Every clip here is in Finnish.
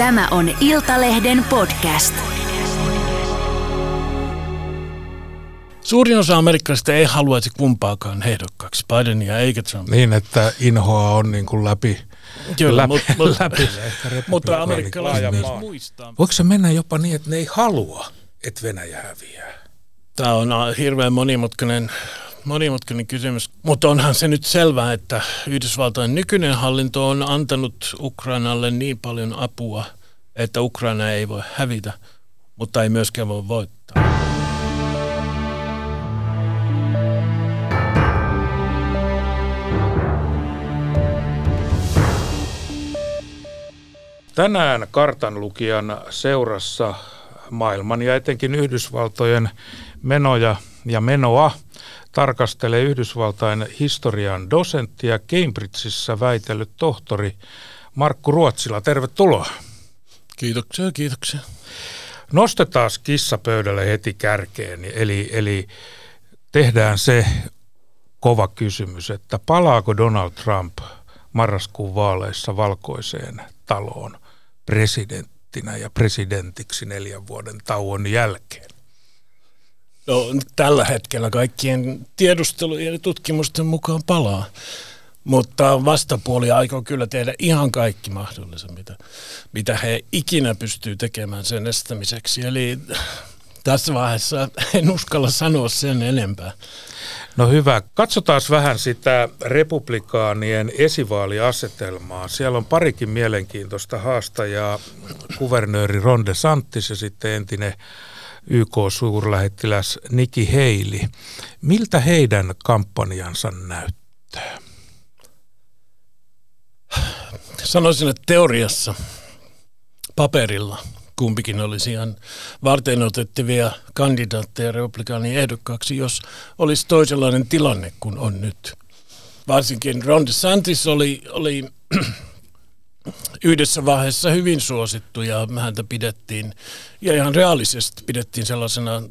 Tämä on Iltalehden podcast. Suurin osa amerikkalaisista ei haluaisi kumpaakaan ehdokkaaksi, Bidenia eikä Trumpia. Niin, että inhoa on niin kuin läpi, Kyllä, läpi, mutta, mutta, läpi mutta amerikkalaiset myös maan. muistaa. Voiko se mennä jopa niin, että ne ei halua, että Venäjä häviää? Tämä on äh, hirveän monimutkainen, monimutkainen kysymys, mutta onhan se nyt selvää, että Yhdysvaltain nykyinen hallinto on antanut Ukrainalle niin paljon apua, että Ukraina ei voi hävitä, mutta ei myöskään voi voittaa. Tänään kartanlukijan seurassa maailman ja etenkin Yhdysvaltojen menoja ja menoa tarkastelee Yhdysvaltain historian dosentti ja Cambridgeissa väitellyt tohtori Markku Ruotsila. Tervetuloa. Kiitoksia, kiitoksia. Nostetaan kissa pöydälle heti kärkeen, eli, eli tehdään se kova kysymys, että palaako Donald Trump marraskuun vaaleissa valkoiseen taloon presidenttinä ja presidentiksi neljän vuoden tauon jälkeen? No, tällä hetkellä kaikkien tiedustelujen ja tutkimusten mukaan palaa. Mutta vastapuoli aikoo kyllä tehdä ihan kaikki mahdollisen, mitä, mitä he ikinä pystyy tekemään sen estämiseksi. Eli tässä vaiheessa en uskalla sanoa sen enempää. No hyvä. Katsotaan vähän sitä republikaanien esivaaliasetelmaa. Siellä on parikin mielenkiintoista haastajaa. Kuvernööri Ron DeSantis ja sitten entinen YK-suurlähettiläs Nikki Haley. Miltä heidän kampanjansa näyttää? Sanoisin, että teoriassa paperilla kumpikin olisi ihan varten otettavia kandidaatteja republikaanin ehdokkaaksi, jos olisi toisenlainen tilanne kuin on nyt. Varsinkin Ron DeSantis oli, oli yhdessä vaiheessa hyvin suosittu ja häntä pidettiin, ja ihan reaalisesti pidettiin sellaisena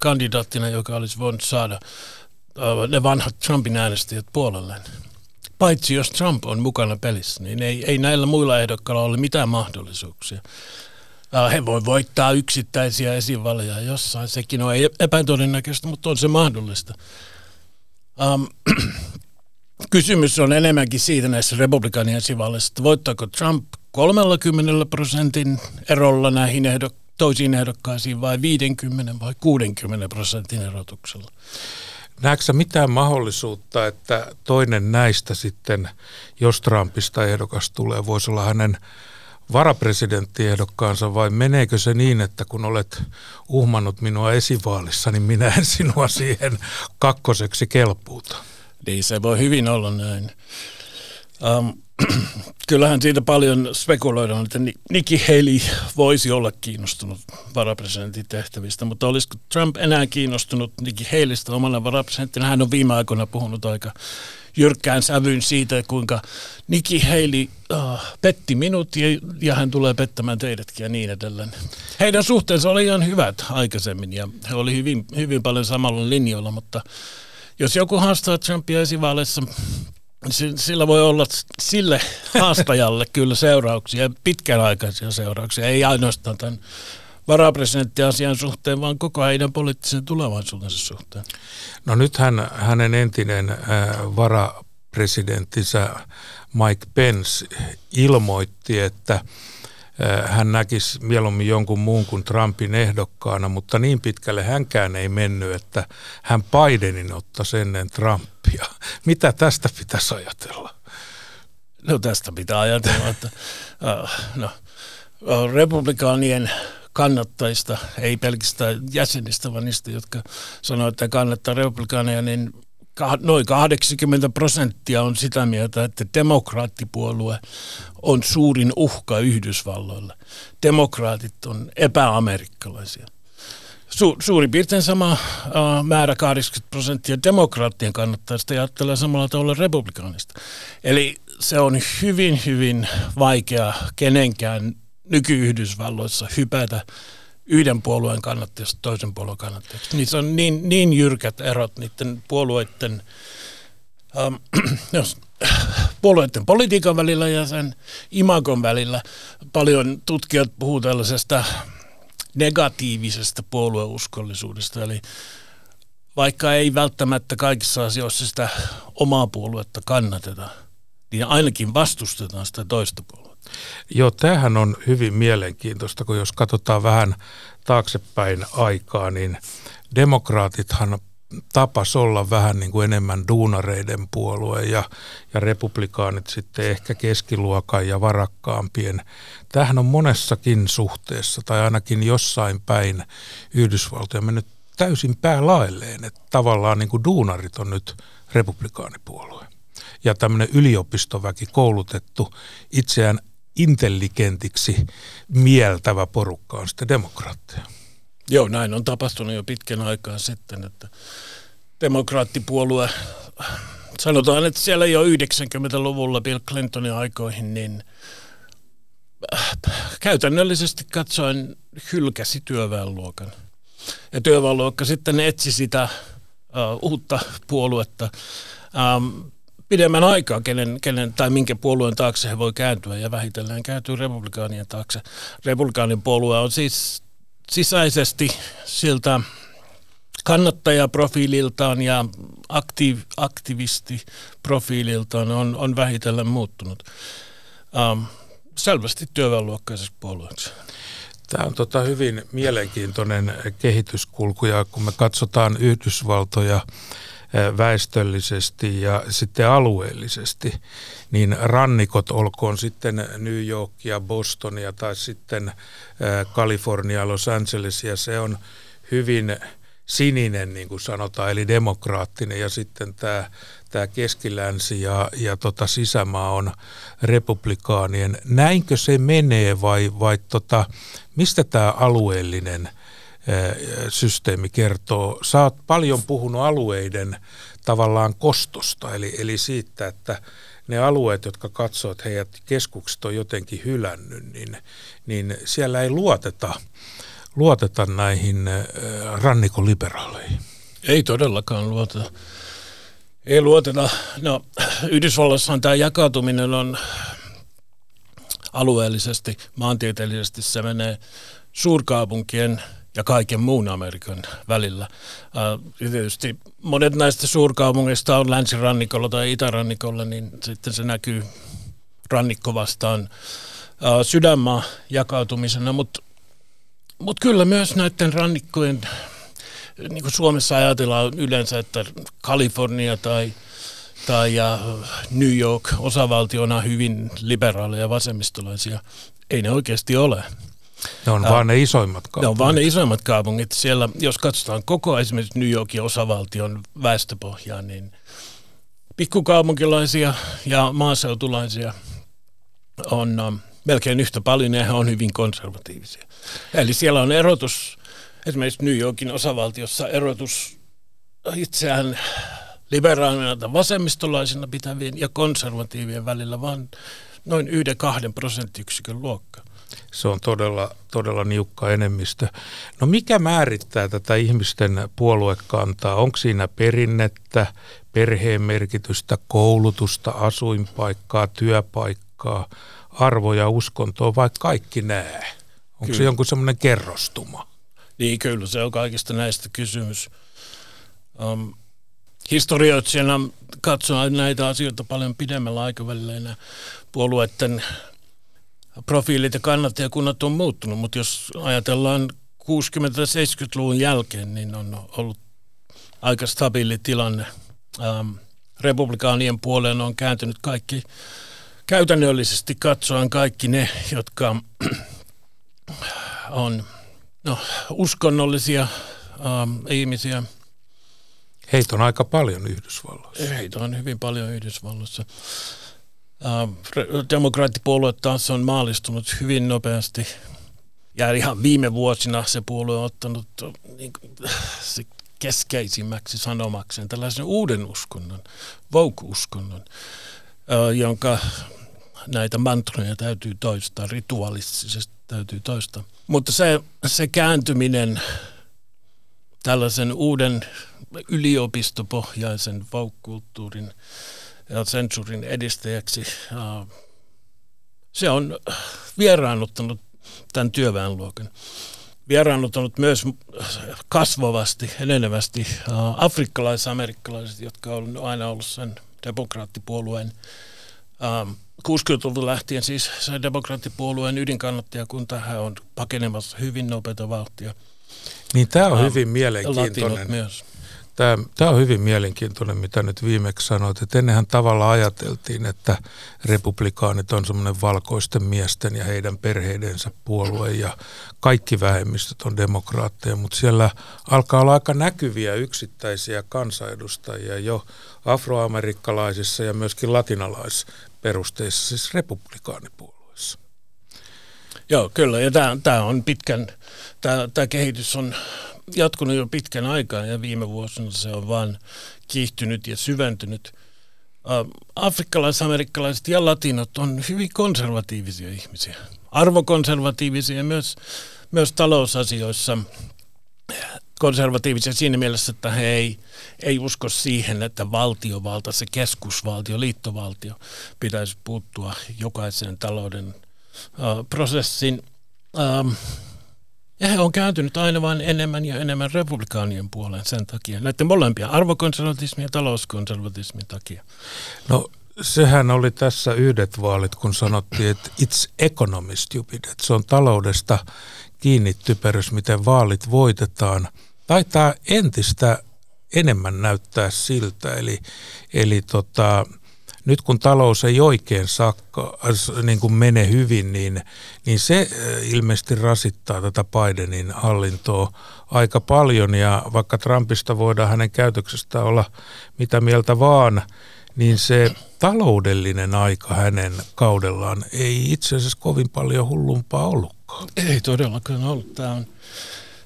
kandidaattina, joka olisi voinut saada äh, ne vanhat Trumpin äänestäjät puolelleen. Paitsi jos Trump on mukana pelissä, niin ei, ei näillä muilla ehdokkailla ole mitään mahdollisuuksia. Äh, He voi voittaa yksittäisiä esivaleja jossain, sekin on epätodennäköistä, mutta on se mahdollista. Um, kysymys on enemmänkin siitä näissä republikaanien esivaaleissa, että voittaako Trump 30 prosentin erolla näihin ehdok- toisiin ehdokkaisiin vai 50 vai 60 prosentin erotuksella. Näetkö mitään mahdollisuutta, että toinen näistä sitten, jos Trumpista ehdokas tulee, voisi olla hänen varapresidenttiehdokkaansa vai meneekö se niin, että kun olet uhmannut minua esivaalissa, niin minä en sinua siihen kakkoseksi kelpuuta? Niin se voi hyvin olla näin. Um, kyllähän siitä paljon spekuloidaan, että Nikki Haley voisi olla kiinnostunut varapresidentin tehtävistä, mutta olisiko Trump enää kiinnostunut Nikki Haleystä omana varapresidenttinä? Hän on viime aikoina puhunut aika jyrkkään sävyyn siitä, kuinka Nikki Haley uh, petti minut ja, ja hän tulee pettämään teidätkin ja niin edelleen. Heidän suhteensa oli ihan hyvät aikaisemmin ja he oli hyvin, hyvin paljon samalla linjoilla, mutta jos joku haastaa Trumpia esivaaleissa, sillä voi olla sille haastajalle kyllä seurauksia, pitkänaikaisia seurauksia, ei ainoastaan tämän varapresidenttiasian suhteen, vaan koko heidän poliittisen tulevaisuutensa suhteen. No nythän hänen entinen äh, varapresidenttinsä Mike Pence ilmoitti, että hän näkisi mieluummin jonkun muun kuin Trumpin ehdokkaana, mutta niin pitkälle hänkään ei mennyt, että hän Bidenin ottaisi ennen Trumpia. Mitä tästä pitäisi ajatella? No tästä pitää ajatella, että uh, no, uh, republikaanien kannattajista, ei pelkästään jäsenistä, vaan niistä, jotka sanoo, että kannattaa republikaaneja, niin noin 80 prosenttia on sitä mieltä, että demokraattipuolue on suurin uhka Yhdysvalloille. Demokraatit on epäamerikkalaisia. Su- suurin piirtein sama uh, määrä 80 prosenttia demokraattien kannattajista ajattelee samalla tavalla republikaanista. Eli se on hyvin, hyvin vaikea kenenkään nyky-Yhdysvalloissa hypätä yhden puolueen kannattajasta toisen puolueen kannattajaksi. Niissä on niin, niin jyrkät erot niiden puolueiden, um, jos puolueiden politiikan välillä ja sen imagon välillä. Paljon tutkijat puhuu tällaisesta negatiivisesta puolueuskollisuudesta, eli vaikka ei välttämättä kaikissa asioissa sitä omaa puoluetta kannateta, niin ainakin vastustetaan sitä toista puoluetta. Joo, tämähän on hyvin mielenkiintoista, kun jos katsotaan vähän taaksepäin aikaa, niin demokraatithan tapas olla vähän niin kuin enemmän duunareiden puolue ja, ja republikaanit sitten ehkä keskiluokan ja varakkaampien. Tämähän on monessakin suhteessa tai ainakin jossain päin Yhdysvaltoja mennyt täysin päälailleen, että tavallaan niin kuin duunarit on nyt republikaanipuolue. Ja tämmöinen yliopistoväki koulutettu itseään intelligentiksi mieltävä porukka on sitten demokraatteja. Joo, näin on tapahtunut jo pitkän aikaa sitten, että demokraattipuolue, sanotaan, että siellä jo 90-luvulla Bill Clintonin aikoihin, niin äh, käytännöllisesti katsoen hylkäsi työväenluokan. Ja työväenluokka sitten etsi sitä uh, uutta puoluetta um, pidemmän aikaa, kenen, kenen, tai minkä puolueen taakse he voi kääntyä, ja vähitellen kääntyy republikaanien taakse. Republikaanin puolue on siis sisäisesti siltä kannattajaprofiililtaan ja aktiv, aktivistiprofiililtaan on, on vähitellen muuttunut um, selvästi työväenluokkaisessa puolueeksi. Tämä on tota hyvin mielenkiintoinen kehityskulku ja kun me katsotaan Yhdysvaltoja väestöllisesti ja sitten alueellisesti, niin rannikot olkoon sitten New Yorkia, Bostonia tai sitten Kalifornia, Los Angelesia, se on hyvin sininen, niin kuin sanotaan, eli demokraattinen, ja sitten tämä, tämä keskilänsi ja, ja tota sisämaa on republikaanien. Näinkö se menee vai, vai tota, mistä tämä alueellinen systeemi kertoo? Oot paljon puhunut alueiden tavallaan kostosta, eli, eli siitä, että ne alueet, jotka katsoo, että heidät keskukset on jotenkin hylännyt, niin, niin siellä ei luoteta, luoteta näihin rannikoliberaleihin. Ei todellakaan luoteta. Ei luoteta. No, Yhdysvalloissahan tämä jakautuminen on alueellisesti, maantieteellisesti se menee suurkaupunkien ja kaiken muun Amerikan välillä. Uh, tietysti monet näistä suurkaupungeista on länsirannikolla tai itärannikolla, niin sitten se näkyy rannikko vastaan uh, sydänmaa jakautumisena, mutta mut kyllä myös näiden rannikkojen, niin kuin Suomessa ajatellaan yleensä, että Kalifornia tai tai ja New York osavaltiona hyvin liberaaleja ja vasemmistolaisia. Ei ne oikeasti ole. Ne on vaan ne isoimmat kaupungit. Ne on vaan ne isoimmat kaupungit. Siellä, jos katsotaan koko esimerkiksi New Yorkin osavaltion väestöpohjaa, niin pikkukaupunkilaisia ja maaseutulaisia on um, melkein yhtä paljon he on hyvin konservatiivisia. Eli siellä on erotus, esimerkiksi New Yorkin osavaltiossa erotus itseään liberaalina tai pitävien ja konservatiivien välillä vaan noin yhden kahden prosenttiyksikön luokka. Se on todella, todella niukka enemmistö. No mikä määrittää tätä ihmisten puoluekantaa? Onko siinä perinnettä, perheen merkitystä, koulutusta, asuinpaikkaa, työpaikkaa, arvoja, uskontoa vai kaikki nämä? Onko kyllä. se jonkun semmoinen kerrostuma? Niin kyllä, se on kaikista näistä kysymys. Um, historioitsijana katsoa näitä asioita paljon pidemmällä aikavälillä. Ja puolueiden profiilit ja kannattajakunnat on muuttunut, mutta jos ajatellaan 60-70-luvun jälkeen, niin on ollut aika stabiili tilanne. Ähm, republikaanien puoleen on kääntynyt kaikki käytännöllisesti katsoen kaikki ne, jotka on no, uskonnollisia ähm, ihmisiä. Heitä on aika paljon Yhdysvalloissa. Heitä on hyvin paljon Yhdysvalloissa. Ähm, demokraattipuolue taas on maalistunut hyvin nopeasti. Ja ihan viime vuosina se puolue on ottanut niin se keskeisimmäksi sanomakseen tällaisen uuden uskonnon, vouk-uskonnon, jonka näitä mantroja täytyy toistaa, rituaalisesti täytyy toistaa. Mutta se, se kääntyminen tällaisen uuden yliopistopohjaisen vouk-kulttuurin ja sensuurin edistäjäksi. Se on vieraannuttanut tämän työväenluokan. Vieraannuttanut myös kasvavasti, enenevästi afrikkalais-amerikkalaiset, jotka on aina ollut sen demokraattipuolueen 60-luvun lähtien siis se demokraattipuolueen ydinkannattajakunta hän on pakenemassa hyvin nopeata vauhtia. Niin tämä on hyvin mielenkiintoinen. Myös. Tämä, tämä on hyvin mielenkiintoinen, mitä nyt viimeksi sanoit. Että ennenhän tavalla ajateltiin, että republikaanit on semmoinen valkoisten miesten ja heidän perheidensä puolue ja kaikki vähemmistöt on demokraatteja, mutta siellä alkaa olla aika näkyviä yksittäisiä kansanedustajia jo afroamerikkalaisissa ja myöskin latinalaisperusteissa, siis republikaanipuolueissa. Joo, kyllä. Ja tämä, on pitkän, tämä kehitys on jatkunut jo pitkän aikaa ja viime vuosina se on vain kiihtynyt ja syventynyt. Afrikkalaiset, amerikkalaiset ja latinot on hyvin konservatiivisia ihmisiä. Arvokonservatiivisia myös, myös talousasioissa konservatiivisia siinä mielessä, että he ei, ei usko siihen, että valtiovalta, se keskusvaltio, liittovaltio pitäisi puuttua jokaisen talouden uh, prosessin. Um, ja he on kääntynyt aina vain enemmän ja enemmän republikaanien puoleen sen takia. Näiden molempia, arvokonservatismin ja talouskonservatismin takia. No sehän oli tässä yhdet vaalit, kun sanottiin, että it's economy stupid, että se on taloudesta kiinni typerys, miten vaalit voitetaan. Taitaa entistä enemmän näyttää siltä, eli, eli tota, nyt kun talous ei oikein sakka, niin kuin mene hyvin, niin, niin se äh, ilmeisesti rasittaa tätä Bidenin hallintoa aika paljon. Ja vaikka Trumpista voidaan hänen käytöksestä olla mitä mieltä vaan, niin se taloudellinen aika hänen kaudellaan ei itse asiassa kovin paljon hullumpaa ollutkaan. Ei todellakaan ollut. Tämä on,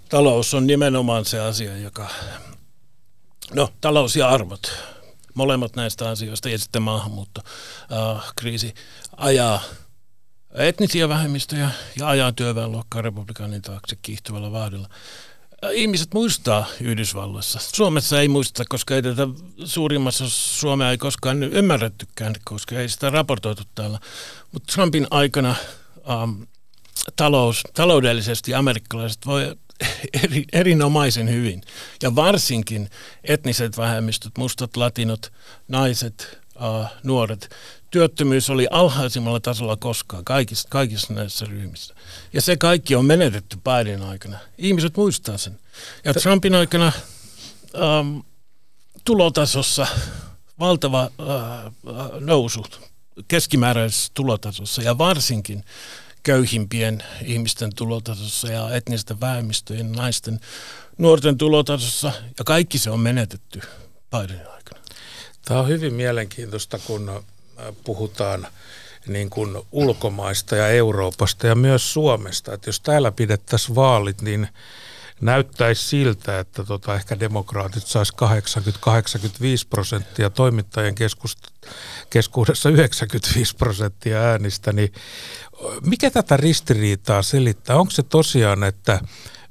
talous on nimenomaan se asia, joka, no talous ja arvot molemmat näistä asioista ja sitten maahanmuuttokriisi äh, ajaa etnisiä vähemmistöjä ja ajaa työväenluokkaa republikaanin taakse kiihtyvällä vaadilla. Äh, ihmiset muistaa Yhdysvalloissa. Suomessa ei muista, koska ei tätä suurimmassa Suomea ei koskaan ymmärrettykään, koska ei sitä raportoitu täällä. Mutta Trumpin aikana ähm, talous, taloudellisesti amerikkalaiset voi eri, erinomaisen hyvin. Ja varsinkin etniset vähemmistöt, mustat, latinot, naiset, uh, nuoret. Työttömyys oli alhaisimmalla tasolla koskaan kaikissa, kaikissa näissä ryhmissä. Ja se kaikki on menetetty Biden aikana. Ihmiset muistaa sen. Ja Trumpin aikana um, tulotasossa valtava uh, nousu keskimääräisessä tulotasossa ja varsinkin köyhimpien ihmisten tulotasossa ja etnisten vähemmistöjen, naisten, nuorten tulotasossa ja kaikki se on menetetty Bidenin aikana. Tämä on hyvin mielenkiintoista, kun äh, puhutaan niin kuin ulkomaista ja Euroopasta ja myös Suomesta. Että jos täällä pidettäisiin vaalit, niin näyttäisi siltä, että tota, ehkä demokraatit saisi 80-85 prosenttia, toimittajien keskuudessa 95 prosenttia äänistä, niin mikä tätä ristiriitaa selittää? Onko se tosiaan, että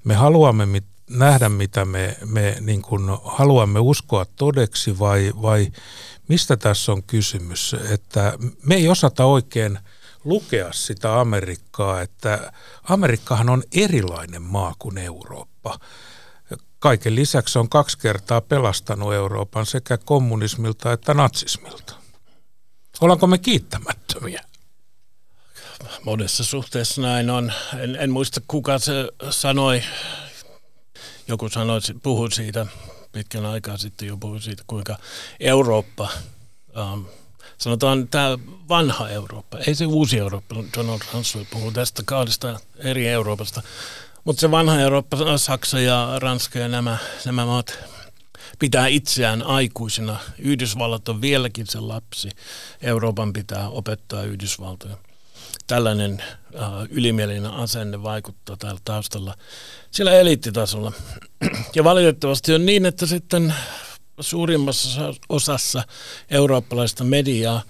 me haluamme mit, nähdä, mitä me, me niin kuin haluamme uskoa todeksi vai, vai mistä tässä on kysymys? Että me ei osata oikein lukea sitä Amerikkaa, että Amerikkahan on erilainen maa kuin Eurooppa. Kaiken lisäksi on kaksi kertaa pelastanut Euroopan sekä kommunismilta että natsismilta. Ollaanko me kiittämättömiä? Monessa suhteessa näin on. En, en muista kuka se sanoi. Joku sanoi, puhui siitä pitkän aikaa sitten jo puhui siitä, kuinka Eurooppa, ähm, sanotaan tämä vanha Eurooppa, ei se uusi Eurooppa, Donald Rumsfeld puhuu tästä kahdesta eri Euroopasta, mutta se vanha Eurooppa, Saksa ja Ranska ja nämä, nämä maat pitää itseään aikuisina. Yhdysvallat on vieläkin se lapsi. Euroopan pitää opettaa Yhdysvaltoja tällainen äh, ylimielinen asenne vaikuttaa täällä taustalla siellä eliittitasolla. Ja valitettavasti on niin, että sitten suurimmassa osassa eurooppalaista mediaa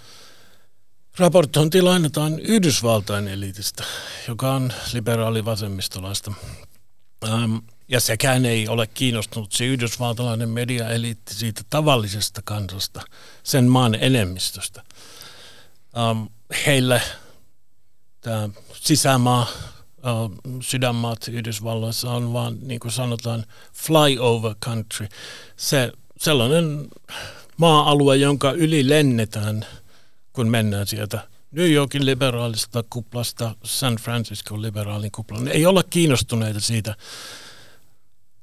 raportointi lainataan Yhdysvaltain eliitistä, joka on liberaali vasemmistolaista. Ähm, Ja sekään ei ole kiinnostunut se yhdysvaltalainen mediaeliitti siitä tavallisesta kansasta, sen maan enemmistöstä. Um, heille tämä sisämaa, sydänmaat Yhdysvalloissa on vaan, niin kuin sanotaan, flyover country. Se sellainen maa-alue, jonka yli lennetään, kun mennään sieltä New Yorkin liberaalista kuplasta San Francisco liberaalin kuplaan. Ei olla kiinnostuneita siitä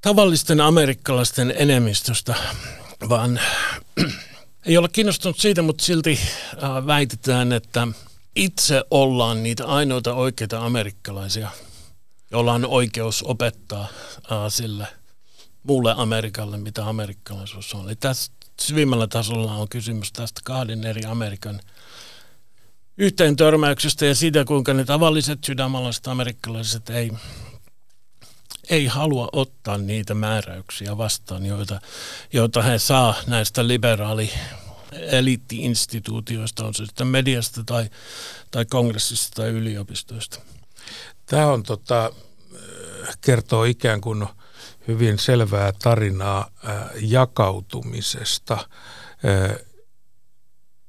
tavallisten amerikkalaisten enemmistöstä, vaan ei olla kiinnostunut siitä, mutta silti väitetään, että itse ollaan niitä ainoita oikeita amerikkalaisia, joilla on oikeus opettaa äh, sille muulle Amerikalle, mitä amerikkalaisuus on. Eli tässä syvimmällä tasolla on kysymys tästä kahden eri Amerikan yhteen törmäyksestä ja siitä, kuinka ne tavalliset sydämalaiset amerikkalaiset ei, ei halua ottaa niitä määräyksiä vastaan, joita, joita he saa näistä liberaali eliittiinstituutioista, on se sitten mediasta tai, tai kongressista tai yliopistoista. Tämä on tota, kertoo ikään kuin hyvin selvää tarinaa jakautumisesta.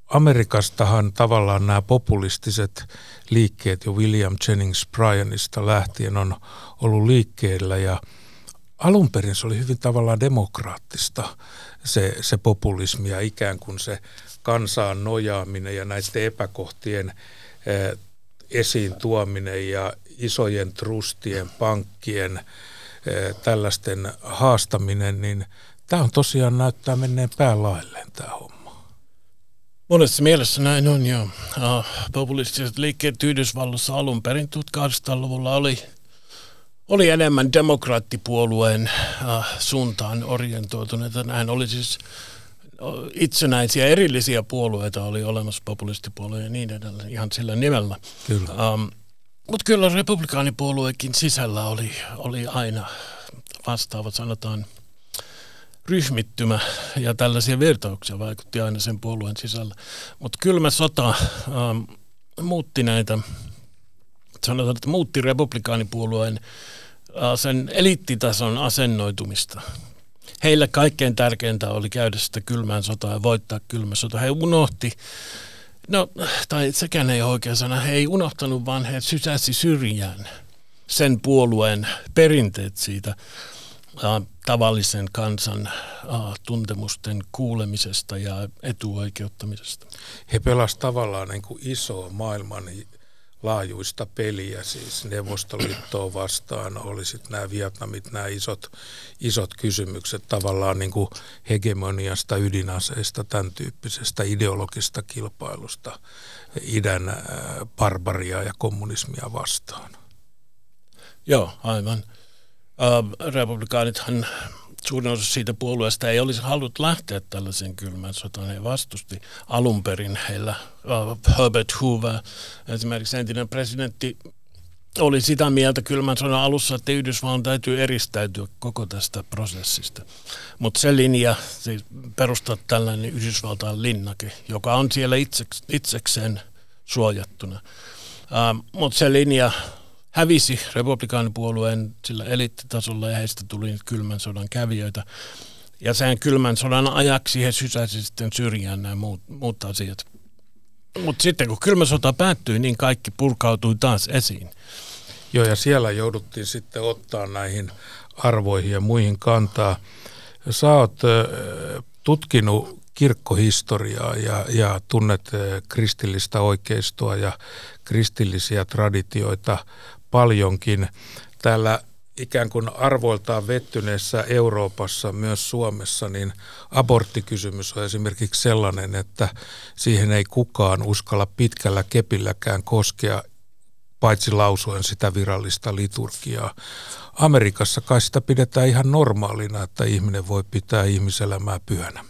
Amerikastahan tavallaan nämä populistiset liikkeet jo William Jennings Bryanista lähtien on ollut liikkeellä ja alun perin se oli hyvin tavallaan demokraattista se, se populismi ja ikään kuin se kansaan nojaaminen ja näiden epäkohtien eh, esiin tuominen ja isojen trustien, pankkien, eh, tällaisten haastaminen, niin tämä on tosiaan näyttää menneen päälailleen tämä homma. Monessa mielessä näin on jo. Uh, populistiset liikkeet Yhdysvalloissa alun perin 1800-luvulla oli – oli enemmän demokraattipuolueen äh, suuntaan orientoituneita. Näin oli siis itsenäisiä erillisiä puolueita oli olemassa, populistipuolue ja niin edelleen, ihan sillä nimellä. Kyllä. Um, Mutta kyllä republikaanipuolueekin sisällä oli, oli aina vastaava, sanotaan, ryhmittymä ja tällaisia virtauksia vaikutti aina sen puolueen sisällä. Mutta kylmä sota um, muutti näitä sanotaan, että muutti republikaanipuolueen sen eliittitason asennoitumista. Heille kaikkein tärkeintä oli käydä sitä kylmään sotaa ja voittaa kylmä sota. He unohti, no tai sekään ei ole oikea sana, he ei unohtanut, vaan he sysäsi syrjään sen puolueen perinteet siitä äh, tavallisen kansan äh, tuntemusten kuulemisesta ja etuoikeuttamisesta. He pelasivat tavallaan niin kuin isoa maailman laajuista peliä, siis Neuvostoliittoa vastaan, oli sitten nämä Vietnamit, nämä isot, isot kysymykset tavallaan niin kuin hegemoniasta, ydinaseista, tämän tyyppisestä ideologista kilpailusta idän äh, barbariaa ja kommunismia vastaan. Joo, aivan. Uh, republikaanithan suurin osa siitä puolueesta ei olisi halunnut lähteä tällaisen kylmän sotaan. He vastusti alun perin heillä. Uh, Herbert Hoover, esimerkiksi entinen presidentti, oli sitä mieltä kylmän sodan alussa, että Yhdysvallan täytyy eristäytyä koko tästä prosessista. Mutta se linja, siis perustaa tällainen Yhdysvaltain linnake, joka on siellä itseks, itsekseen suojattuna. Uh, Mutta se linja hävisi republikaanipuolueen sillä eliittitasolla ja heistä tuli kylmän sodan kävijöitä. Ja sen kylmän sodan ajaksi he sysäsi sitten syrjään nämä muut, muut asiat. Mutta sitten kun kylmä sota päättyi, niin kaikki purkautui taas esiin. Joo, ja siellä jouduttiin sitten ottaa näihin arvoihin ja muihin kantaa. Sä oot tutkinut kirkkohistoriaa ja, ja tunnet kristillistä oikeistoa ja kristillisiä traditioita paljonkin. Täällä ikään kuin arvoiltaan vettyneessä Euroopassa, myös Suomessa, niin aborttikysymys on esimerkiksi sellainen, että siihen ei kukaan uskalla pitkällä kepilläkään koskea, paitsi lausuen sitä virallista liturgiaa. Amerikassa kai sitä pidetään ihan normaalina, että ihminen voi pitää ihmiselämää pyhänä.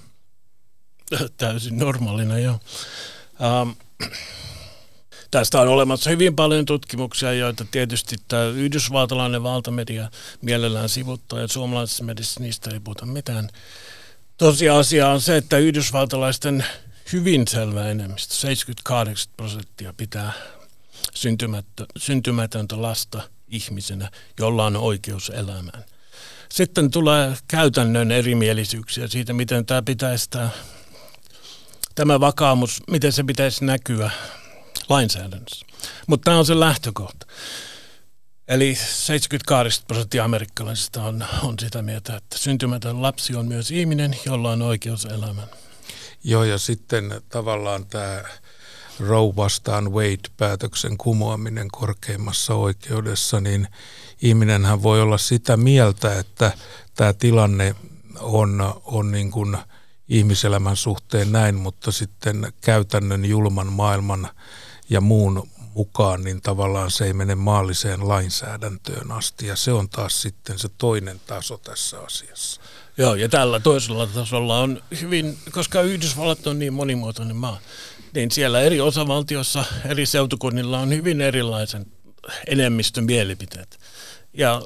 Täysin normaalina, joo. Um, Tästä on olemassa hyvin paljon tutkimuksia, joita tietysti tämä yhdysvaltalainen valtamedia mielellään sivuttaa ja suomalaisessa mediassa niistä ei puhuta mitään. Tosiasia on se, että yhdysvaltalaisten hyvin selvä enemmistö, 78 prosenttia pitää syntymätöntä lasta ihmisenä, jolla on oikeus elämään. Sitten tulee käytännön erimielisyyksiä siitä, miten tämä pitäisi tämä, tämä vakaumus, miten se pitäisi näkyä lainsäädännössä. Mutta tämä on se lähtökohta. Eli 78 prosenttia amerikkalaisista on, on sitä mieltä, että syntymätön lapsi on myös ihminen, jolla on oikeus elämään. Joo, ja sitten tavallaan tämä Roe vastaan Wade-päätöksen kumoaminen korkeimmassa oikeudessa, niin ihminenhän voi olla sitä mieltä, että tämä tilanne on, on niin kuin ihmiselämän suhteen näin, mutta sitten käytännön julman maailman ja muun mukaan, niin tavallaan se ei mene maalliseen lainsäädäntöön asti. Ja se on taas sitten se toinen taso tässä asiassa. Joo, ja tällä toisella tasolla on hyvin, koska Yhdysvallat on niin monimuotoinen maa, niin siellä eri osavaltiossa, eri seutukunnilla on hyvin erilaisen enemmistön mielipiteet. Ja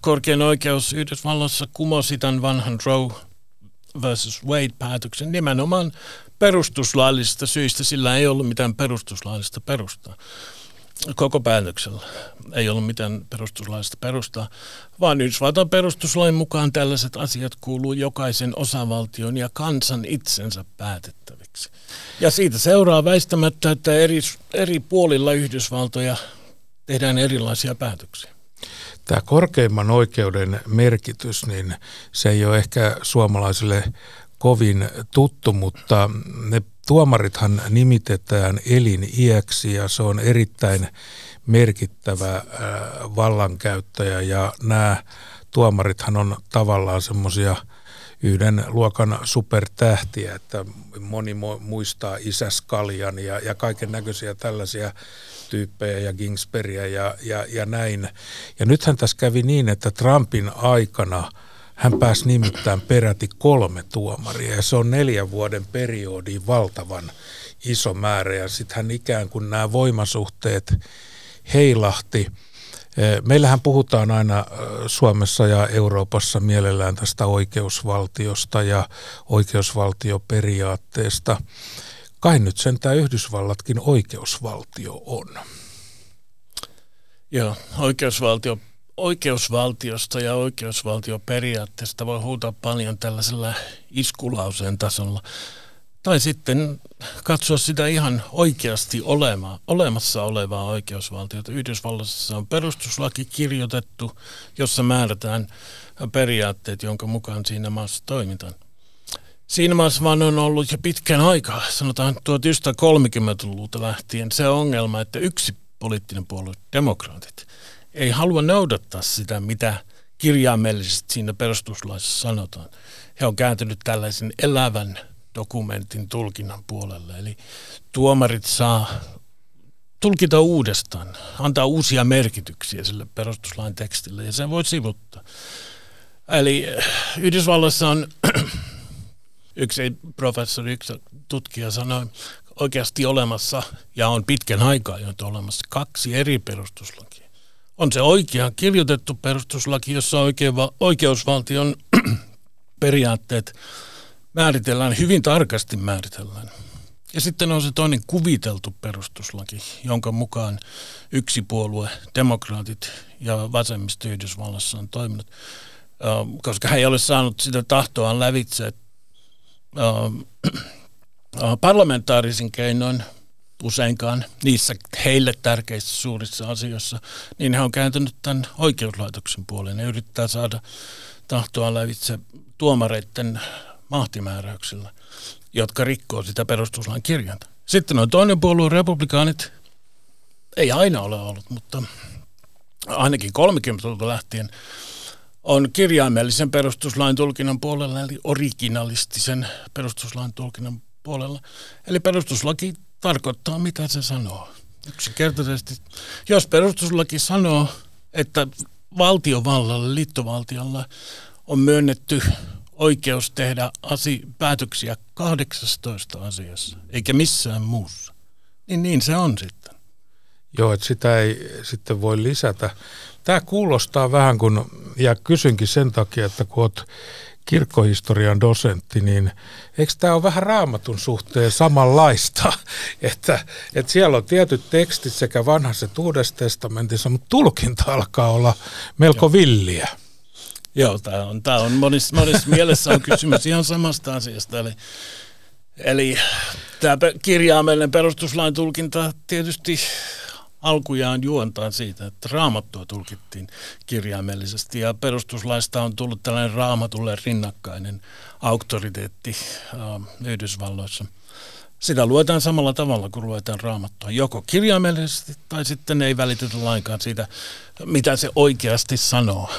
korkein oikeus Yhdysvalloissa kumosi tämän vanhan Roe versus Wade-päätöksen nimenomaan perustuslaillisista syistä. Sillä ei ollut mitään perustuslaillista perustaa koko päätöksellä ei ollut mitään perustuslaista perustaa, vaan Yhdysvaltain perustuslain mukaan tällaiset asiat kuuluu jokaisen osavaltion ja kansan itsensä päätettäviksi. Ja siitä seuraa väistämättä, että eri, eri puolilla Yhdysvaltoja tehdään erilaisia päätöksiä. Tämä korkeimman oikeuden merkitys, niin se ei ole ehkä suomalaisille kovin tuttu, mutta ne tuomarithan nimitetään eliniäksi ja se on erittäin merkittävä äh, vallankäyttäjä ja nämä tuomarithan on tavallaan semmoisia yhden luokan supertähtiä, että moni muistaa isäskaljan ja, ja kaiken näköisiä tällaisia tyyppejä ja Ginsbergia ja, ja, ja näin. Ja nythän tässä kävi niin, että Trumpin aikana – hän pääsi nimittäin peräti kolme tuomaria ja se on neljän vuoden periodi valtavan iso määrä ja sitten hän ikään kuin nämä voimasuhteet heilahti. Eh, meillähän puhutaan aina eh, Suomessa ja Euroopassa mielellään tästä oikeusvaltiosta ja oikeusvaltioperiaatteesta. Kai nyt sentään Yhdysvallatkin oikeusvaltio on. Joo, oikeusvaltio oikeusvaltiosta ja oikeusvaltioperiaatteesta voi huutaa paljon tällaisella iskulauseen tasolla. Tai sitten katsoa sitä ihan oikeasti olema, olemassa olevaa oikeusvaltiota. Yhdysvalloissa on perustuslaki kirjoitettu, jossa määrätään periaatteet, jonka mukaan siinä maassa toimitaan. Siinä maassa vaan on ollut jo pitkän aikaa, sanotaan 1930-luvulta lähtien, se ongelma, että yksi poliittinen puolue, demokraatit, ei halua noudattaa sitä, mitä kirjaimellisesti siinä perustuslaissa sanotaan. He on kääntynyt tällaisen elävän dokumentin tulkinnan puolelle. Eli tuomarit saa tulkita uudestaan, antaa uusia merkityksiä sille perustuslain tekstille ja sen voi sivuttaa. Eli eh, Yhdysvalloissa on yksi professori, yksi tutkija sanoi oikeasti olemassa ja on pitkän aikaa jo olemassa kaksi eri perustuslakia on se oikea kirjoitettu perustuslaki, jossa oikeusvaltion periaatteet määritellään, hyvin tarkasti määritellään. Ja sitten on se toinen kuviteltu perustuslaki, jonka mukaan yksi puolue, demokraatit ja vasemmisto Yhdysvallassa on toiminut, koska he ei ole saanut sitä tahtoa lävitse parlamentaarisin keinoin useinkaan niissä heille tärkeissä suurissa asioissa, niin he on kääntynyt tämän oikeuslaitoksen puoleen ja yrittää saada tahtoa lävitse tuomareiden mahtimääräyksillä, jotka rikkoo sitä perustuslain kirjainta. Sitten on toinen puolue, republikaanit, ei aina ole ollut, mutta ainakin 30-luvulta lähtien on kirjaimellisen perustuslain tulkinnan puolella, eli originalistisen perustuslain tulkinnan puolella. Eli perustuslaki tarkoittaa, mitä se sanoo. Yksinkertaisesti, jos perustuslaki sanoo, että valtiovallalle, liittovaltiolla on myönnetty oikeus tehdä asi- päätöksiä 18 asiassa, eikä missään muussa, niin niin se on sitten. Joo, että sitä ei sitten voi lisätä. Tämä kuulostaa vähän kuin, ja kysynkin sen takia, että kun olet kirkkohistorian dosentti, niin eikö tämä ole vähän raamatun suhteen samanlaista, että, että siellä on tietyt tekstit sekä vanhassa että uudessa testamentissa, mutta tulkinta alkaa olla melko villiä. Joo, tämä on, tämä on monissa, monissa mielessä on kysymys ihan samasta asiasta. Eli, eli tämä kirjaimellinen perustuslain tulkinta tietysti alkujaan juontaa siitä, että raamattua tulkittiin kirjaimellisesti ja perustuslaista on tullut tällainen raamatulle rinnakkainen auktoriteetti äh, Yhdysvalloissa. Sitä luetaan samalla tavalla kuin luetaan raamattua, joko kirjaimellisesti tai sitten ei välitetä lainkaan siitä, mitä se oikeasti sanoo.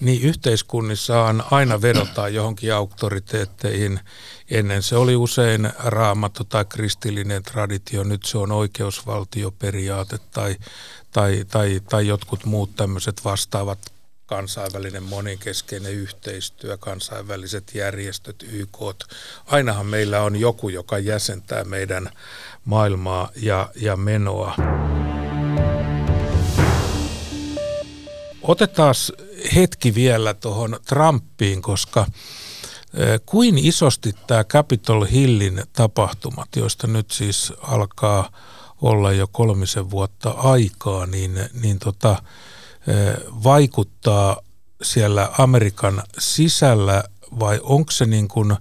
Niin yhteiskunnissaan aina vedotaan johonkin auktoriteetteihin. Ennen se oli usein raamattu tai kristillinen traditio, nyt se on oikeusvaltioperiaate tai, tai, tai, tai jotkut muut tämmöiset vastaavat kansainvälinen monikeskeinen yhteistyö, kansainväliset järjestöt, YK. Ainahan meillä on joku, joka jäsentää meidän maailmaa ja, ja menoa. Otetaan hetki vielä tuohon Trumpiin, koska kuin isosti tämä Capitol Hillin tapahtumat, joista nyt siis alkaa olla jo kolmisen vuotta aikaa, niin, niin tota, vaikuttaa siellä Amerikan sisällä vai onko se niin kuin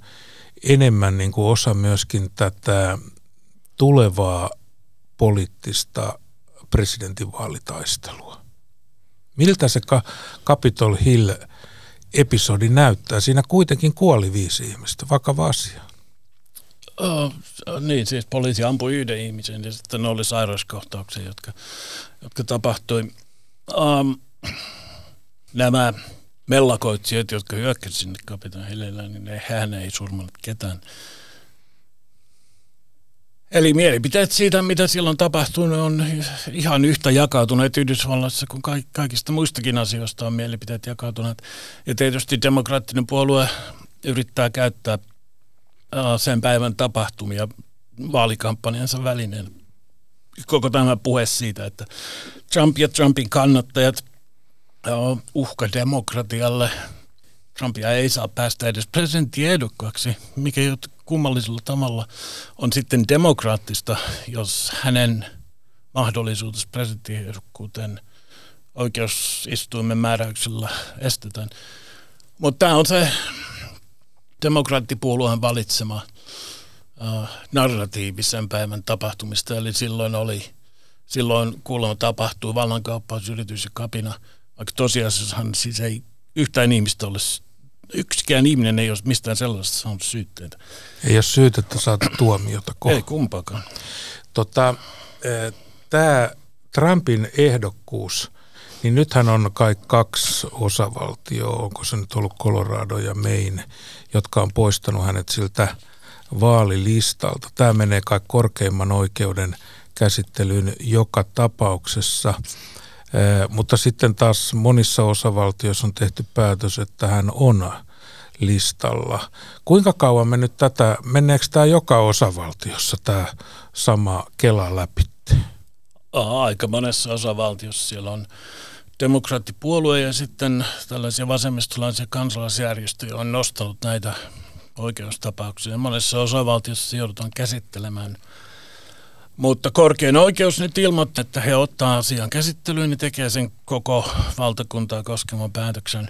enemmän niin kuin osa myöskin tätä tulevaa poliittista presidentinvaalitaistelua? Miltä se Capitol Hill-episodi näyttää? Siinä kuitenkin kuoli viisi ihmistä, vakava asia. Oh, niin, siis poliisi ampui yhden ihmisen ja sitten oli sairauskohtauksia, jotka, jotka tapahtui. Um, nämä mellakoitsijat, jotka hyökkäsivät sinne kapitaan Hillellä, niin ne, hän ei surmannut ketään. Eli mielipiteet siitä, mitä silloin tapahtunut, on ihan yhtä jakautuneet Yhdysvalloissa kuin kaikista muistakin asioista on mielipiteet jakautuneet. Ja tietysti demokraattinen puolue yrittää käyttää sen päivän tapahtumia vaalikampanjansa välineen. Koko tämä puhe siitä, että Trump ja Trumpin kannattajat uhka demokratialle. Trumpia ei saa päästä edes presidenttiehdokkaaksi, mikä kummallisella tavalla on sitten demokraattista, jos hänen mahdollisuutensa presidenttiehdokkuuteen oikeusistuimen määräyksellä estetään. Mutta tämä on se demokraattipuolueen valitsema uh, narratiivisen päivän tapahtumista, eli silloin oli, silloin kuulemma tapahtui vallankaappausyritys ja kapina, vaikka tosiasiassahan siis ei yhtään ihmistä ole yksikään ihminen ei ole mistään sellaista saanut syytteitä. Ei ole syytettä saatu tuomiota. Ko- ei kumpaakaan. Tota, Tämä Trumpin ehdokkuus, niin nythän on kai kaksi osavaltioa, onko se nyt ollut Colorado ja Maine, jotka on poistanut hänet siltä vaalilistalta. Tämä menee kai korkeimman oikeuden käsittelyyn joka tapauksessa. Mutta sitten taas monissa osavaltioissa on tehty päätös, että hän on listalla. Kuinka kauan me nyt tätä, menneekö tämä joka osavaltiossa tämä sama Kela läpi? Aika monessa osavaltiossa siellä on demokraattipuolue ja sitten tällaisia vasemmistolaisia kansalaisjärjestöjä on nostanut näitä oikeustapauksia. Monessa osavaltiossa joudutaan käsittelemään – mutta korkein oikeus nyt ilmoitti, että he ottaa asian käsittelyyn ja tekee sen koko valtakuntaa koskevan päätöksen.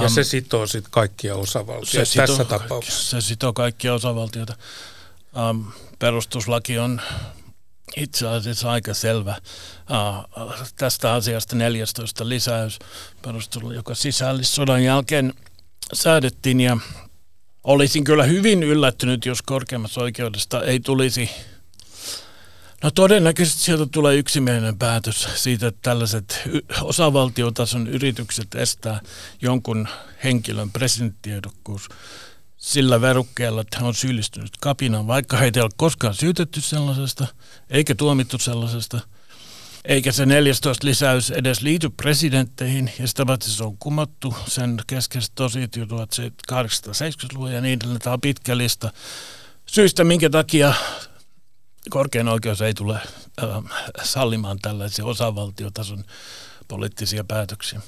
Ja se sitoo sitten kaikkia osavaltioita se tässä sitoo, tapauksessa. Se sitoo kaikkia osavaltioita. Um, perustuslaki on itse asiassa aika selvä. Uh, tästä asiasta 14 lisäys, perustuslaki, joka sisällissodan jälkeen säädettiin. Ja olisin kyllä hyvin yllättynyt, jos korkeimmassa oikeudesta ei tulisi No todennäköisesti sieltä tulee yksimielinen päätös siitä, että tällaiset osavaltiotason yritykset estää jonkun henkilön presidenttiehdokkuus sillä verukkeella, että hän on syyllistynyt kapinaan, vaikka heitä ei ole koskaan syytetty sellaisesta, eikä tuomittu sellaisesta, eikä se 14 lisäys edes liity presidentteihin, ja sitä paitsi se on kumottu sen keskeiset tosiit jo 1870-luvun ja niin edelleen. Tämä on pitkä lista syistä, minkä takia korkein oikeus ei tule äh, sallimaan tällaisia osavaltiotason poliittisia päätöksiä.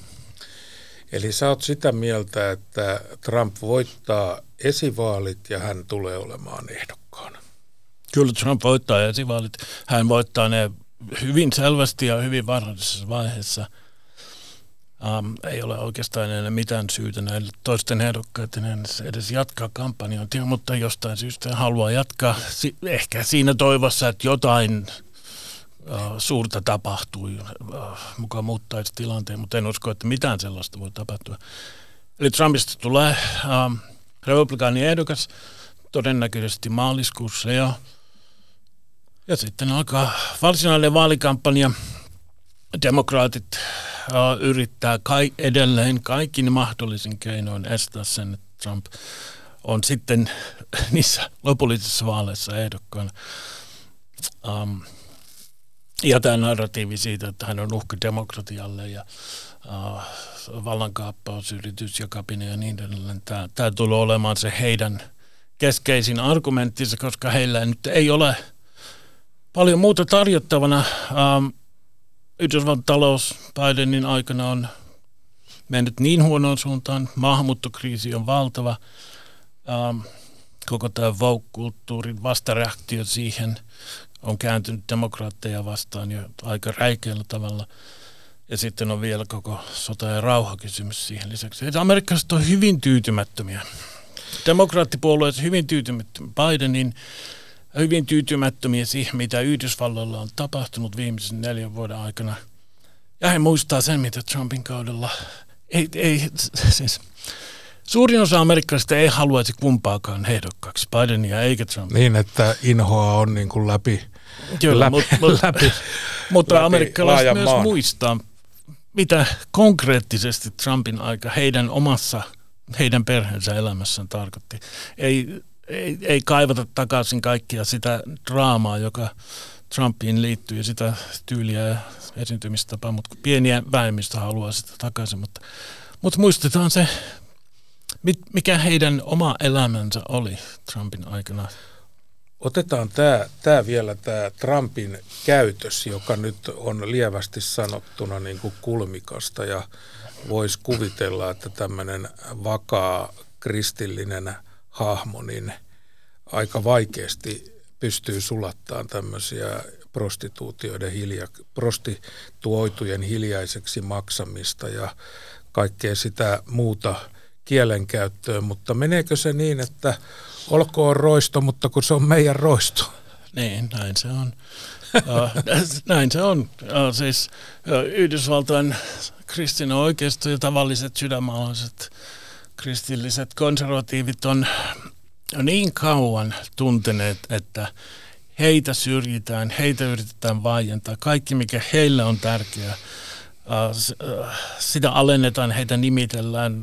Eli sä oot sitä mieltä, että Trump voittaa esivaalit ja hän tulee olemaan ehdokkaana? Kyllä Trump voittaa esivaalit. Hän voittaa ne hyvin selvästi ja hyvin varhaisessa vaiheessa. Um, ei ole oikeastaan enää mitään syytä näille toisten ehdokkaiden edes jatkaa kampanjointia, mutta jostain syystä haluaa jatkaa. Si- ehkä siinä toivossa, että jotain uh, suurta tapahtui, uh, mukaan muuttaisi tilanteen, mutta en usko, että mitään sellaista voi tapahtua. Eli Trumpista tulee um, republikaani ehdokas todennäköisesti maaliskuussa jo. Ja sitten alkaa varsinainen vaalikampanja. Demokraatit uh, yrittää kai, edelleen kaikin mahdollisin keinoin estää sen, että Trump on sitten niissä lopullisissa vaaleissa ehdokkaana. Um, ja tämä narratiivi siitä, että hän on uhka demokratialle ja uh, vallankaappausyritys ja kapine ja niin edelleen. Tämä, tämä tulee olemaan se heidän keskeisin argumenttinsa, koska heillä nyt ei ole paljon muuta tarjottavana. Um, Yhdysvaltain talous Bidenin aikana on mennyt niin huonoon suuntaan. Maahanmuuttokriisi on valtava. Um, koko tämä vogue-kulttuurin vastareaktio siihen on kääntynyt demokraatteja vastaan jo aika räikeällä tavalla. Ja sitten on vielä koko sota- ja rauhakysymys siihen lisäksi. Että amerikkalaiset on hyvin tyytymättömiä. Demokraattipuolueet hyvin tyytymättömiä Bidenin hyvin tyytymättömiä siihen, mitä Yhdysvalloilla on tapahtunut viimeisen neljän vuoden aikana. Ja he muistaa sen, mitä Trumpin kaudella ei, ei siis Suurin osa amerikkalaisista ei haluaisi kumpaakaan ehdokkaaksi, Bidenia eikä Trumpia. Niin, että inhoa on niin kuin läpi, Kyllä, läpi, mutta, mutta, läpi, mutta läpi amerikkalaiset myös maan. muistaa, mitä konkreettisesti Trumpin aika heidän omassa, heidän perheensä elämässään tarkoitti. Ei, ei, ei kaivata takaisin kaikkia sitä draamaa, joka Trumpiin liittyy ja sitä tyyliä ja esiintymistapaa, mutta pieniä vähemmistö haluaa sitä takaisin. Mutta, mutta muistetaan se, mikä heidän oma elämänsä oli Trumpin aikana. Otetaan tämä, tämä vielä, tämä Trumpin käytös, joka nyt on lievästi sanottuna niin kuin kulmikasta ja voisi kuvitella, että tämmöinen vakaa kristillinen hahmo, niin aika vaikeasti pystyy sulattamaan tämmöisiä prostituutioiden hilja, prostituoitujen hiljaiseksi maksamista ja kaikkea sitä muuta kielenkäyttöön, mutta meneekö se niin, että olkoon roisto, mutta kun se on meidän roisto? Niin, näin se on. näin se on. siis Yhdysvaltain kristin oikeisto ja tavalliset sydämalaiset kristilliset konservatiivit on niin kauan tunteneet, että heitä syrjitään, heitä yritetään vaientaa. Kaikki, mikä heille on tärkeää, sitä alennetaan, heitä nimitellään,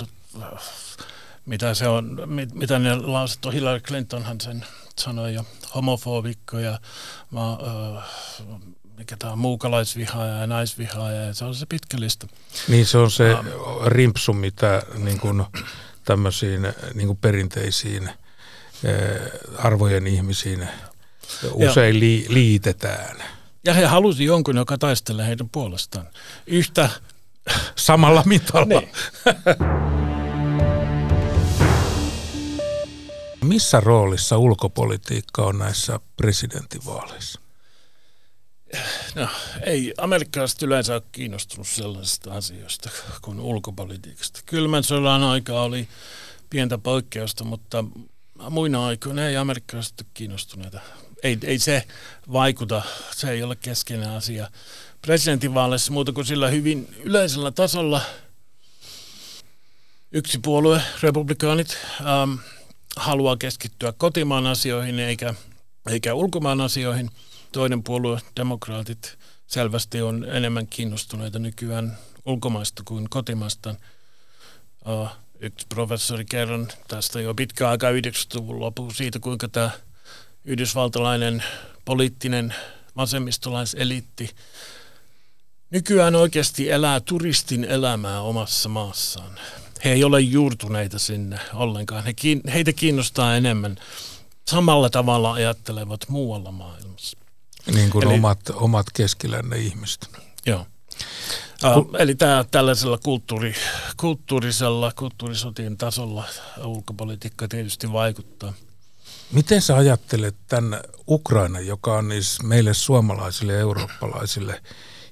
mitä se on, mitä ne lausut Hillary Clintonhan sen sanoi jo, homofobikko ja mikä tämä on, muukalaisvihaaja ja naisvihaaja, ja se on se pitkä lista. Niin se on se rimpsu, mitä niin kuin, tämmöisiin niin kuin perinteisiin arvojen ihmisiin usein li, liitetään. Ja he halusi jonkun, joka taistelee heidän puolestaan. Yhtä samalla mitalla. Niin. Missä roolissa ulkopolitiikka on näissä presidentinvaaleissa? No, ei amerikkalaiset yleensä ole kiinnostunut sellaisista asioista kuin ulkopolitiikasta. Kylmän sodan aika oli pientä poikkeusta, mutta muina aikoina ei amerikkalaiset ole kiinnostuneita. Ei, ei se vaikuta, se ei ole keskeinen asia presidentinvaaleissa muuta kuin sillä hyvin yleisellä tasolla. Yksi puolue, republikaanit, ähm, haluaa keskittyä kotimaan asioihin eikä, eikä ulkomaan asioihin. Toinen puolue, demokraatit, selvästi on enemmän kiinnostuneita nykyään ulkomaista kuin kotimaista. Yksi professori kerran tästä jo pitkä aika 90-luvun lopulla siitä, kuinka tämä yhdysvaltalainen poliittinen vasemmistolaiseliitti nykyään oikeasti elää turistin elämää omassa maassaan. He ei ole juurtuneita sinne ollenkaan. He, heitä kiinnostaa enemmän. Samalla tavalla ajattelevat muualla maailmassa. Niin kuin eli, omat, omat keskilänne ihmiset. Joo. Uh, eli tämä, tällaisella kulttuuri, kulttuurisella, kulttuurisotien tasolla ulkopolitiikka tietysti vaikuttaa. Miten sä ajattelet tämän Ukraina, joka on niissä meille suomalaisille ja eurooppalaisille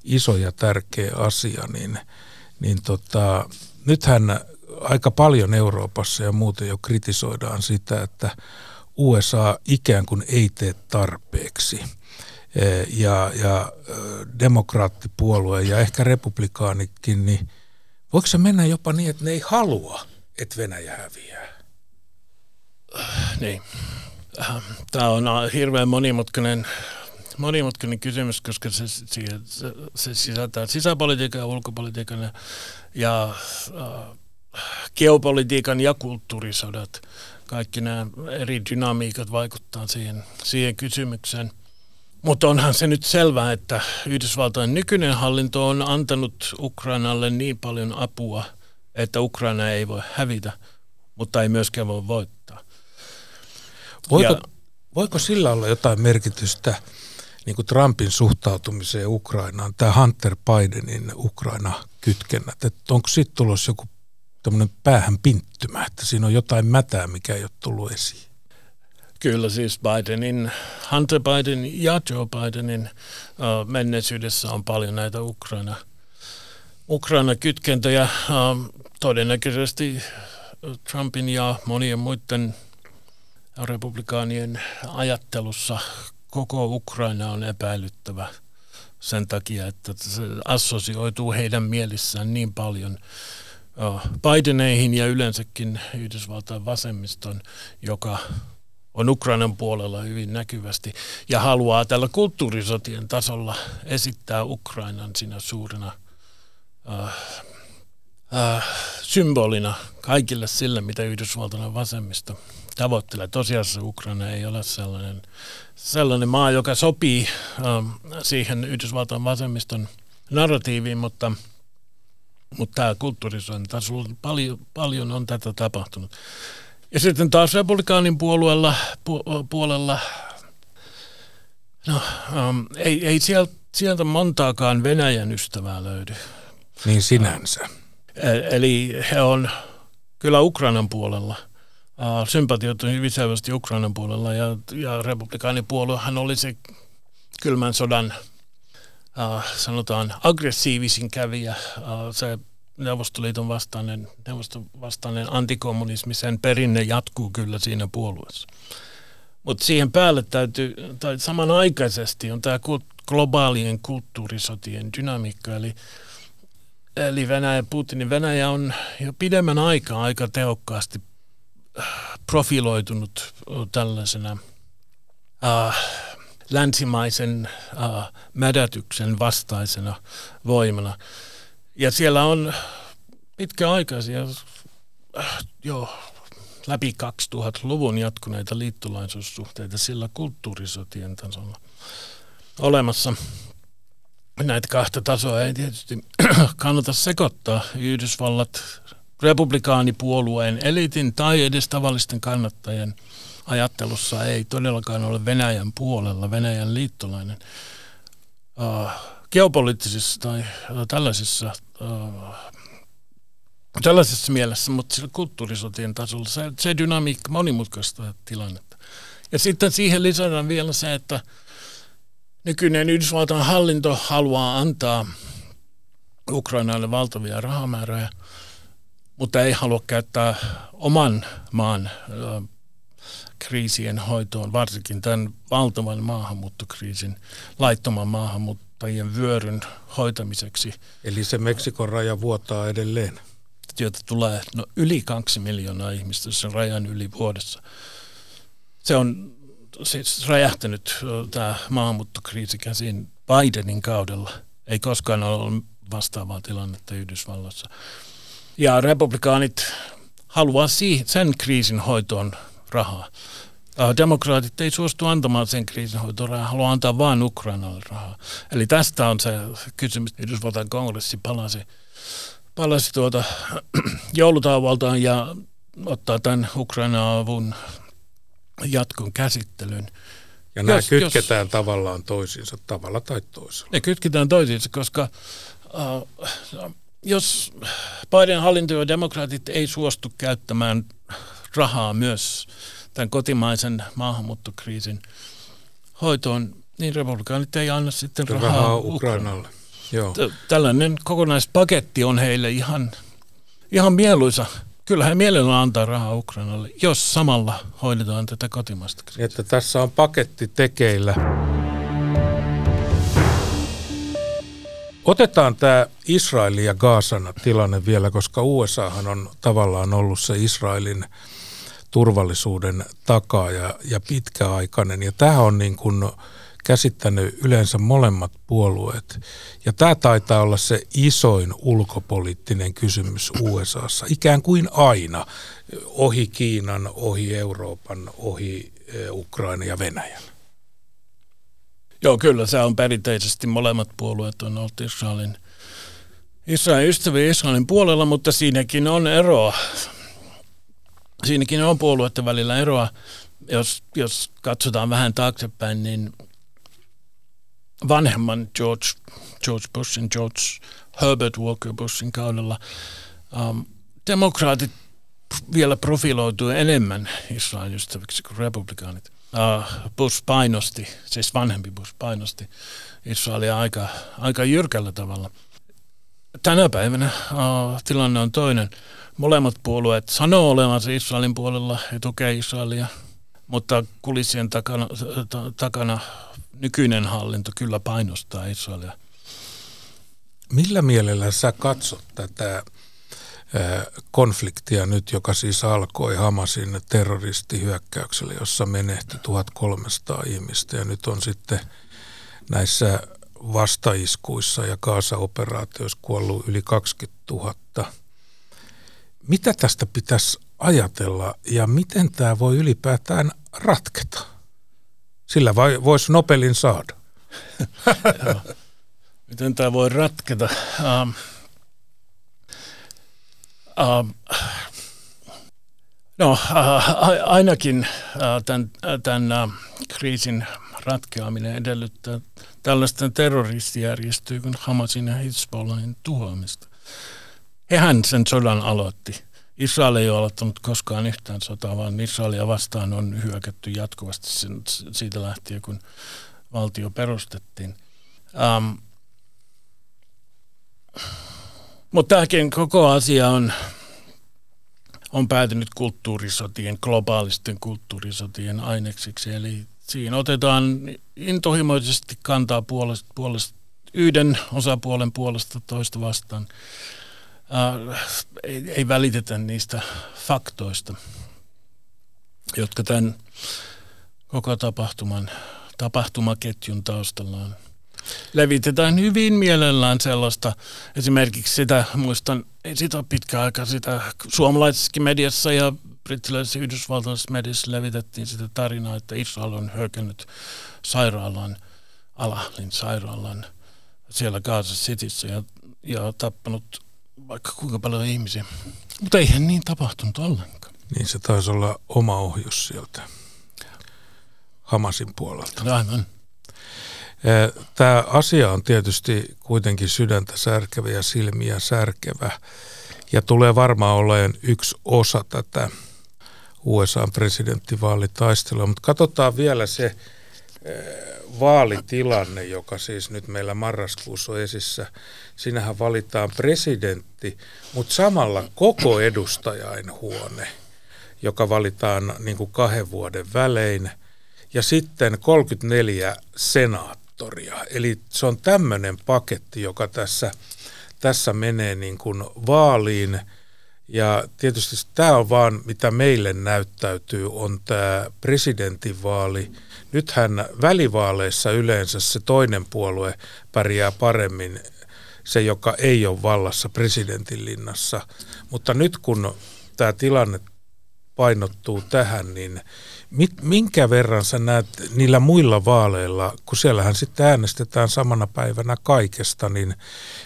iso ja tärkeä asia, niin niin tota, nythän aika paljon Euroopassa ja muuten jo kritisoidaan sitä, että USA ikään kuin ei tee tarpeeksi. E, ja, ja demokraattipuolue ja ehkä republikaanikin, niin voiko se mennä jopa niin, että ne ei halua, että Venäjä häviää? Niin. Tämä on hirveän monimutkainen, monimutkainen kysymys, koska se, se, se sisältää sisäpolitiikan ja ulkopolitiikan ja äh, geopolitiikan ja kulttuurisodat. Kaikki nämä eri dynamiikat vaikuttaa siihen, siihen kysymykseen. Mutta onhan se nyt selvää, että Yhdysvaltojen nykyinen hallinto on antanut Ukrainalle niin paljon apua, että Ukraina ei voi hävitä, mutta ei myöskään voi voittaa. Voiko, ja, voiko sillä olla jotain merkitystä niin kuin Trumpin suhtautumiseen Ukrainaan, tämä Hunter Bidenin Ukraina-kytkennät, että onko sitten tulossa joku tämmöinen päähän pinttymä, että siinä on jotain mätää, mikä ei ole tullut esiin. Kyllä siis Bidenin, Hunter Biden ja Joe Bidenin uh, menneisyydessä on paljon näitä Ukraina, Ukraina-kytkentöjä. Uh, todennäköisesti Trumpin ja monien muiden republikaanien ajattelussa koko Ukraina on epäilyttävä sen takia, että se assosioituu heidän mielissään niin paljon Bideneihin ja yleensäkin Yhdysvaltain vasemmiston, joka on Ukrainan puolella hyvin näkyvästi ja haluaa tällä kulttuurisotien tasolla esittää Ukrainan siinä suurena äh, äh, symbolina kaikille sille, mitä Yhdysvaltain vasemmisto tavoittelee. Tosiasiassa Ukraina ei ole sellainen, sellainen maa, joka sopii äh, siihen Yhdysvaltain vasemmiston narratiiviin, mutta – mutta tämä kulttuurisoinnin tasolla paljon, paljon on tätä tapahtunut. Ja sitten taas republikaanin puolueella, pu, puolella, no, um, ei, ei sieltä, sieltä montaakaan Venäjän ystävää löydy. Niin sinänsä. Eli he on kyllä Ukrainan puolella. Uh, sympatiot on hyvin selvästi Ukrainan puolella ja, ja republikaanipuoluehan oli se kylmän sodan uh, sanotaan aggressiivisin kävijä, uh, se Neuvostoliiton vastainen, Neuvoston vastainen antikommunismi, sen perinne jatkuu kyllä siinä puolueessa. Mutta siihen päälle täytyy, tai samanaikaisesti on tämä globaalien kulttuurisotien dynamiikka, eli, eli Venäjä, Putinin Venäjä on jo pidemmän aikaa aika tehokkaasti äh, profiloitunut tällaisena uh, länsimaisen uh, mädätyksen vastaisena voimana. Ja siellä on pitkäaikaisia, äh, jo läpi 2000-luvun jatkuneita liittolaisuussuhteita sillä kulttuurisotien tasolla olemassa. Näitä kahta tasoa ei tietysti kannata sekoittaa. Yhdysvallat republikaanipuolueen elitin tai edes tavallisten kannattajien – ajattelussa ei todellakaan ole Venäjän puolella, Venäjän liittolainen. Uh, geopoliittisissa tai uh, tällaisissa, tällaisessa mielessä, mutta sillä kulttuurisotien tasolla se, se dynamiikka monimutkaista tilannetta. Ja sitten siihen lisätään vielä se, että nykyinen Yhdysvaltain hallinto haluaa antaa Ukrainalle valtavia rahamääriä, mutta ei halua käyttää oman maan kriisien hoitoon, varsinkin tämän valtavan maahanmuuttokriisin, laittoman maahanmuuttajien vyöryn hoitamiseksi. Eli se Meksikon raja vuotaa edelleen? Työtä tulee no, yli kaksi miljoonaa ihmistä sen rajan yli vuodessa. Se on siis räjähtänyt tämä maahanmuuttokriisi käsin Bidenin kaudella. Ei koskaan ole ollut vastaavaa tilannetta Yhdysvalloissa. Ja republikaanit haluaa sen kriisin hoitoon rahaa. Demokraatit ei suostu antamaan sen kriisinhoitoon rahaa, haluaa antaa vain Ukrainalle rahaa. Eli tästä on se kysymys. Yhdysvaltain kongressi palasi, palasi tuota joulutauvaltaan ja ottaa tämän Ukraina-avun jatkon käsittelyn. Ja nämä jos, kytketään jos, tavallaan toisiinsa, tavalla tai toisella. Ne kytketään toisiinsa, koska uh, jos Biden hallinto ja demokraatit ei suostu käyttämään rahaa myös tämän kotimaisen maahanmuuttokriisin hoitoon, niin republikaanit ei anna sitten rahaa, rahaa Ukrainalle. Joo. Tällainen kokonaispaketti on heille ihan, ihan mieluisa. Kyllä he mielellään antaa rahaa Ukrainalle, jos samalla hoidetaan tätä kotimasta kriisiä. Että tässä on paketti tekeillä. Otetaan tämä Israelin ja Gaasan tilanne vielä, koska USAhan on tavallaan ollut se Israelin turvallisuuden takaa ja, pitkäaikainen. Ja tämä on niin kuin käsittänyt yleensä molemmat puolueet. Ja tämä taitaa olla se isoin ulkopoliittinen kysymys USAssa, ikään kuin aina, ohi Kiinan, ohi Euroopan, ohi eh, Ukraina ja Venäjän. Joo, kyllä se on perinteisesti molemmat puolueet on ollut Israelin, Israelin ystäviä Israelin puolella, mutta siinäkin on eroa. Siinäkin on puolueiden välillä eroa. Jos, jos katsotaan vähän taaksepäin, niin vanhemman George, George Bushin, George Herbert Walker Bushin kaudella um, demokraatit vielä profiloituu enemmän Israelin ystäviksi kuin republikaanit. Uh, Bush painosti, siis vanhempi Bush painosti Israelia aika, aika jyrkällä tavalla. Tänä päivänä uh, tilanne on toinen. Molemmat puolueet sanoo olevansa Israelin puolella ja tukee Israelia, mutta kulissien takana, takana nykyinen hallinto kyllä painostaa Israelia. Millä mielellä sä katsot tätä konfliktia nyt, joka siis alkoi Hamasin terroristihyökkäyksellä, jossa menehtyi 1300 ihmistä ja nyt on sitten näissä vastaiskuissa ja Kaasa-operaatioissa kuollut yli 20 000. Mitä tästä pitäisi ajatella ja miten tämä voi ylipäätään ratketa? Sillä vai, voisi Nobelin saada. Miten tämä voi ratketa? Um, um, no, uh, ainakin uh, tämän, uh, tämän uh, kriisin ratkeaminen edellyttää tällaisten terroristijärjestöjen kuin Hamasin ja Hezbollahin tuhoamista. Hehän sen sodan aloitti. Israel ei ole aloittanut koskaan yhtään sotaa, vaan Israelia vastaan on hyökätty jatkuvasti sen, siitä lähtien, kun valtio perustettiin. Um, mutta tämäkin koko asia on, on päätynyt kulttuurisotien, globaalisten kulttuurisotien aineksiksi. Eli siinä otetaan intohimoisesti kantaa puolesta, puolesta yhden osapuolen puolesta toista vastaan äh, ei, ei välitetä niistä faktoista, jotka tämän koko tapahtuman, tapahtumaketjun taustalla on. Levitetään hyvin mielellään sellaista, esimerkiksi sitä, muistan, ei sitä pitkä aika, sitä suomalaisessakin mediassa ja brittiläisessä yhdysvaltalaisessa mediassa levitettiin sitä tarinaa, että Israel on hyökännyt sairaalaan, Alahlin sairaalaan siellä Gaza Cityssä ja, ja tappanut vaikka kuinka paljon ihmisiä. Mutta eihän niin tapahtunut ollenkaan. Niin se taisi olla oma ohjus sieltä Hamasin puolelta. No, aivan. Tämä asia on tietysti kuitenkin sydäntä särkevä ja silmiä särkevä ja tulee varmaan olemaan yksi osa tätä USA-presidenttivaalitaistelua. Mutta katsotaan vielä se vaalitilanne, joka siis nyt meillä marraskuussa on esissä. Sinähän valitaan presidentti, mutta samalla koko edustajainhuone, joka valitaan niin kuin kahden vuoden välein, ja sitten 34 senaattoria. Eli se on tämmöinen paketti, joka tässä, tässä menee niin kuin vaaliin. Ja tietysti tämä on vaan, mitä meille näyttäytyy, on tämä presidentinvaali – Nythän välivaaleissa yleensä se toinen puolue pärjää paremmin, se joka ei ole vallassa presidentin linnassa. Mutta nyt kun tämä tilanne painottuu tähän, niin mit, minkä verran sä näet niillä muilla vaaleilla, kun siellähän sitten äänestetään samana päivänä kaikesta, niin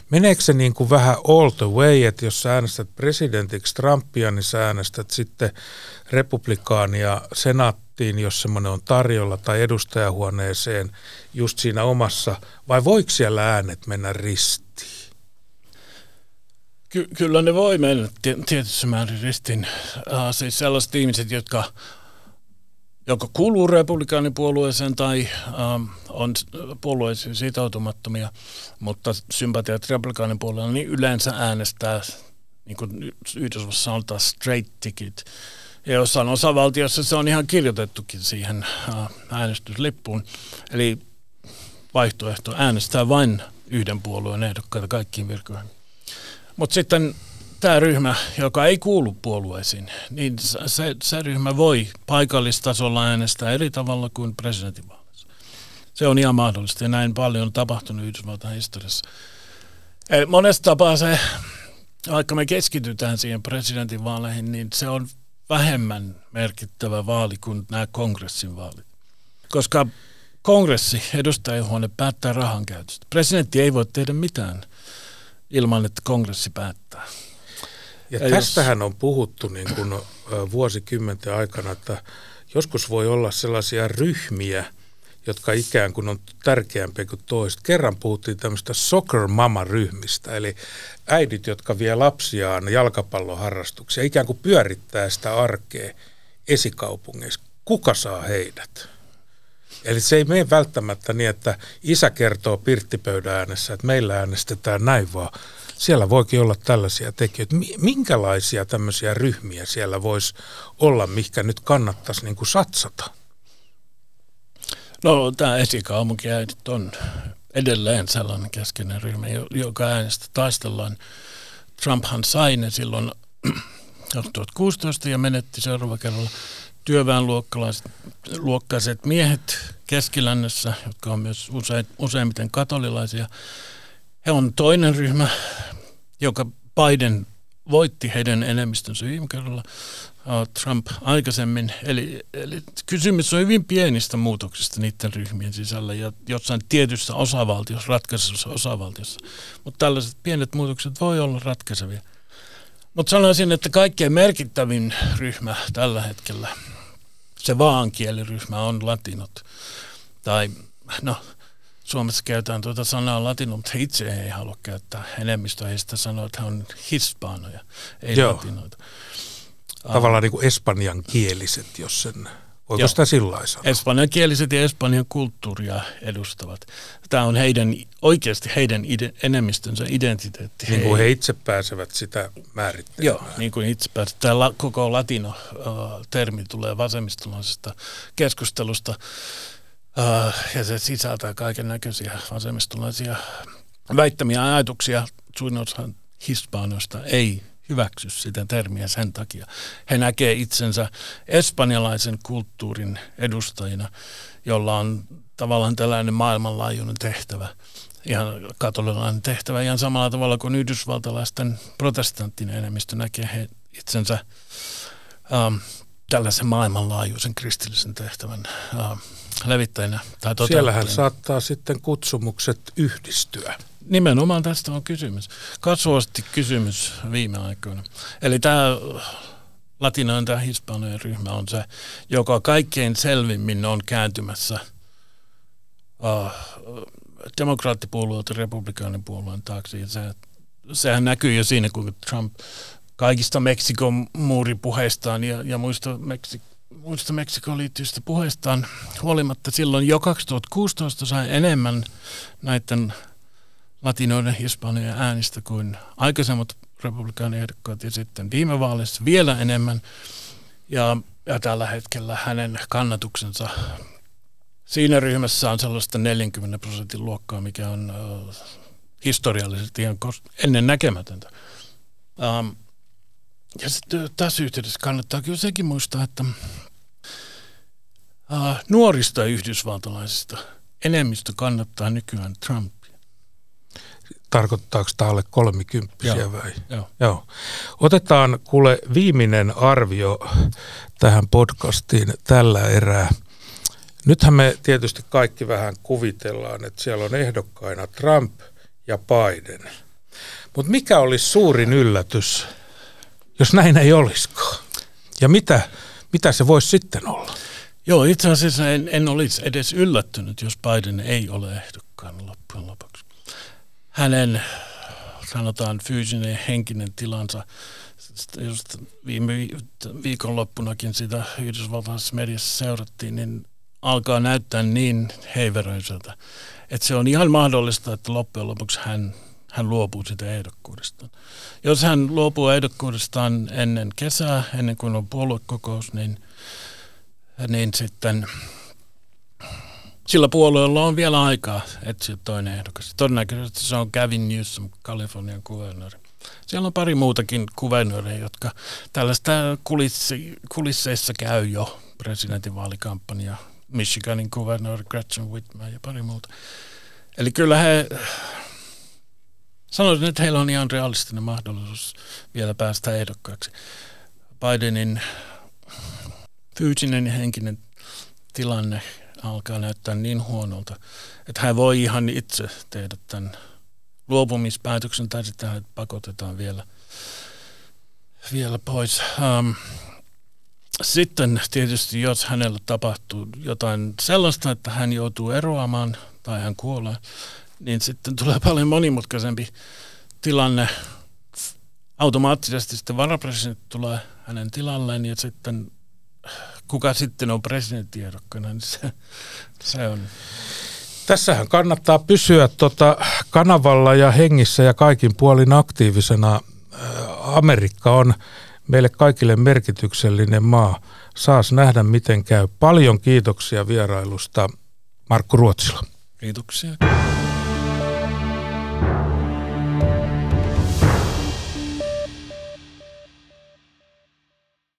meneekö se niin kuin vähän all the way, että jos sä äänestät presidentiksi Trumpia, niin sä äänestät sitten republikaania senaattiin, jos semmoinen on tarjolla, tai edustajahuoneeseen just siinä omassa, vai voiko siellä äänet mennä ristiin? Ky- kyllä ne voi mennä tietyssä määrin ristiin. Uh, siis sellaiset ihmiset, jotka joko kuuluu republikaanipuolueeseen tai ähm, on puolueisiin sitoutumattomia, mutta sympatiat republikaanipuolella, niin yleensä äänestää, niin kuin Yhdysvallassa sanotaan, straight ticket. Ja jossain osavaltiossa se on ihan kirjoitettukin siihen äh, äänestyslippuun. Eli vaihtoehto äänestää vain yhden puolueen ehdokkaita kaikkiin virkoihin. Mutta sitten tämä ryhmä, joka ei kuulu puolueisiin, niin se, se ryhmä voi paikallistasolla äänestää eri tavalla kuin presidentinvaaleissa. Se on ihan mahdollista ja näin paljon on tapahtunut Yhdysvaltain historiassa. Monesta tapaa se, vaikka me keskitytään siihen presidentinvaaleihin, niin se on vähemmän merkittävä vaali kuin nämä kongressin vaalit. Koska kongressi, edustajahuone, päättää rahan käytöstä. Presidentti ei voi tehdä mitään ilman, että kongressi päättää. Ja, ja tästähän jos... on puhuttu niin kuin vuosikymmenten aikana, että joskus voi olla sellaisia ryhmiä, jotka ikään kuin on tärkeämpiä kuin toiset. Kerran puhuttiin tämmöistä soccer mama-ryhmistä, eli äidit, jotka vie lapsiaan jalkapalloharrastuksia, ikään kuin pyörittää sitä arkea esikaupungeissa. Kuka saa heidät? Eli se ei mene välttämättä niin, että isä kertoo pirttipöydän äänessä, että meillä äänestetään näin, vaan siellä voikin olla tällaisia tekijöitä. Minkälaisia tämmöisiä ryhmiä siellä voisi olla, mikä nyt kannattaisi niin kuin satsata? No tämä esikaupunkiäidit on edelleen sellainen keskeinen ryhmä, joka äänestä taistellaan. Trumphan sai ne silloin 2016 ja menetti seuraava kerralla työväenluokkaiset miehet keskilännessä, jotka on myös usein, useimmiten katolilaisia. He on toinen ryhmä, joka Biden voitti heidän enemmistönsä viime kerralla, Trump aikaisemmin. Eli, eli kysymys on hyvin pienistä muutoksista niiden ryhmien sisällä ja jossain tietyssä osavaltiossa, ratkaisussa osavaltiossa. Mutta tällaiset pienet muutokset voi olla ratkaisevia. Mutta sanoisin, että kaikkein merkittävin ryhmä tällä hetkellä, se vaankieliryhmä on latinot. Tai no, Suomessa käytetään tuota sanaa latino, mutta he itse ei halua käyttää. Enemmistö heistä sanoo, että he on hispaanoja, ei Joo. latinoita. Tavallaan niin kuin espanjan kieliset, jos sen Voiko Joo. sitä sillä sanoa? Espanjankieliset ja espanjan kulttuuria edustavat. Tämä on heidän, oikeasti heidän ide, enemmistönsä identiteetti. Niin kuin he itse pääsevät sitä määrittelemään. Joo, niin kuin itse pääsevät. Tämä la, koko latino-termi tulee vasemmistolaisesta keskustelusta. Ja se sisältää kaiken näköisiä vasemmistolaisia väittämiä ajatuksia. Suurin osa hispaanoista ei hyväksy sitä termiä sen takia. He näkee itsensä espanjalaisen kulttuurin edustajina, jolla on tavallaan tällainen maailmanlaajuinen tehtävä, ihan katolilainen tehtävä, ihan samalla tavalla kuin yhdysvaltalaisten protestanttinen enemmistö näkee he itsensä um, tällaisen maailmanlaajuisen kristillisen tehtävän uh, levittäjänä. Tai Siellähän saattaa sitten kutsumukset yhdistyä. Nimenomaan tästä on kysymys. Kasvavasti kysymys viime aikoina. Eli tämä latinoin tämä hispanien ryhmä on se, joka kaikkein selvimmin on kääntymässä uh, demokraattipuolueelta republikaanipuolueen taakse. Ja se, sehän näkyy jo siinä, kun Trump kaikista Meksikon muuripuheistaan ja, ja muista, Meksik, muista Meksikon liittyvistä puheistaan huolimatta silloin jo 2016 sai enemmän näiden latinoiden Hispanien äänistä kuin aikaisemmat republikaaniehdokkaat ja sitten viime vaaleissa vielä enemmän. Ja, ja tällä hetkellä hänen kannatuksensa siinä ryhmässä on sellaista 40 prosentin luokkaa, mikä on uh, historiallisesti ihan ennen näkemätöntä. Um, ja sitten tässä yhteydessä kannattaa kyllä sekin muistaa, että uh, nuorista yhdysvaltalaisista enemmistö kannattaa nykyään Trump tarkoittaako tämä alle kolmikymppisiä Joo. vai? Joo. Joo. Otetaan kuule viimeinen arvio tähän podcastiin tällä erää. Nythän me tietysti kaikki vähän kuvitellaan, että siellä on ehdokkaina Trump ja Biden. Mutta mikä olisi suurin yllätys, jos näin ei olisikaan? Ja mitä, mitä se voisi sitten olla? Joo, itse asiassa en, en olisi edes yllättynyt, jos Biden ei ole ehdokkaana loppujen lopuksi hänen sanotaan fyysinen ja henkinen tilansa. Just viime viikonloppunakin sitä Yhdysvaltaisessa mediassa seurattiin, niin alkaa näyttää niin heiveröiseltä, että se on ihan mahdollista, että loppujen lopuksi hän, hän luopuu sitä ehdokkuudestaan. Jos hän luopuu ehdokkuudestaan ennen kesää, ennen kuin on puoluekokous, niin, niin sitten sillä puolueella on vielä aikaa etsiä toinen ehdokas. Todennäköisesti se on Gavin Newsom, Kalifornian kuvernööri. Siellä on pari muutakin kuvernööriä, jotka tällaista kulissi, kulisseissa käy jo presidentinvaalikampanja. Michiganin kuvernööri Gretchen Whitmer ja pari muuta. Eli kyllä he, sanoisin, että heillä on ihan realistinen mahdollisuus vielä päästä ehdokkaaksi. Bidenin fyysinen ja henkinen tilanne alkaa näyttää niin huonolta, että hän voi ihan itse tehdä tämän luopumispäätöksen tai hänet pakotetaan vielä, vielä pois. Um, sitten tietysti, jos hänellä tapahtuu jotain sellaista, että hän joutuu eroamaan tai hän kuolee, niin sitten tulee paljon monimutkaisempi tilanne. Automaattisesti sitten varapresidentti tulee hänen tilalleen ja sitten kuka sitten on presidenttiedokkana, niin se, se on... Tässähän kannattaa pysyä tota kanavalla ja hengissä ja kaikin puolin aktiivisena. Amerikka on meille kaikille merkityksellinen maa. Saas nähdä, miten käy. Paljon kiitoksia vierailusta Markku Ruotsila. Kiitoksia.